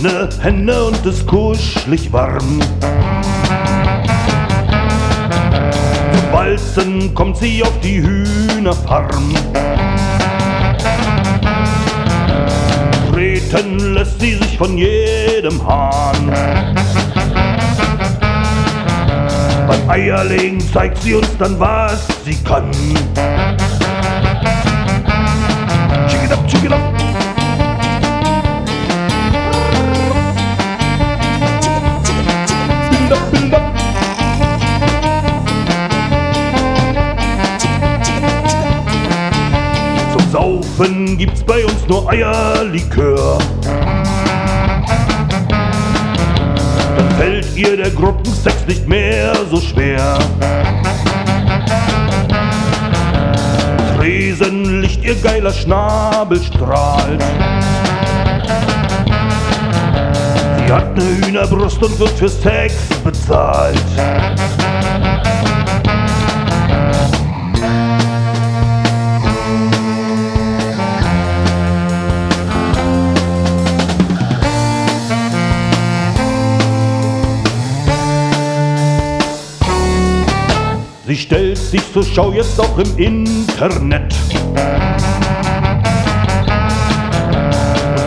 ne Henne und ist kuschelig warm. Zum Balzen kommt sie auf die Hühnerfarm. Treten lässt sie sich von jedem Hahn. Beim Eierlegen zeigt sie uns dann, was sie kann. Chick it up, chick it up. Saufen gibt's bei uns nur Eierlikör. Dann fällt ihr der Gruppensex nicht mehr so schwer. Tresenlicht, ihr geiler Schnabel strahlt. Sie hat ne Hühnerbrust und wird für Sex bezahlt. Sie stellt sich zur Schau jetzt auch im Internet.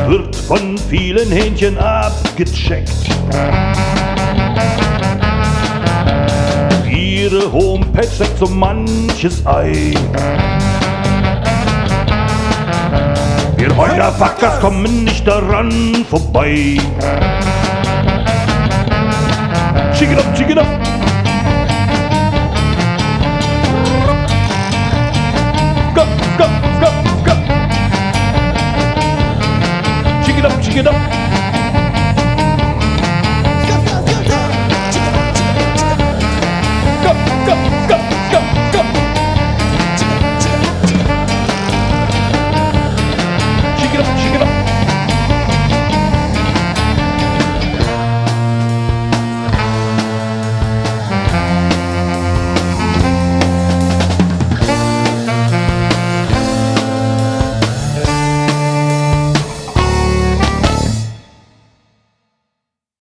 Wird von vielen Hähnchen abgecheckt. Ihre Homepage steckt so manches Ei. Wir Heulerfuckers kommen nicht daran vorbei. Schick it up, schick it up. Esquidão.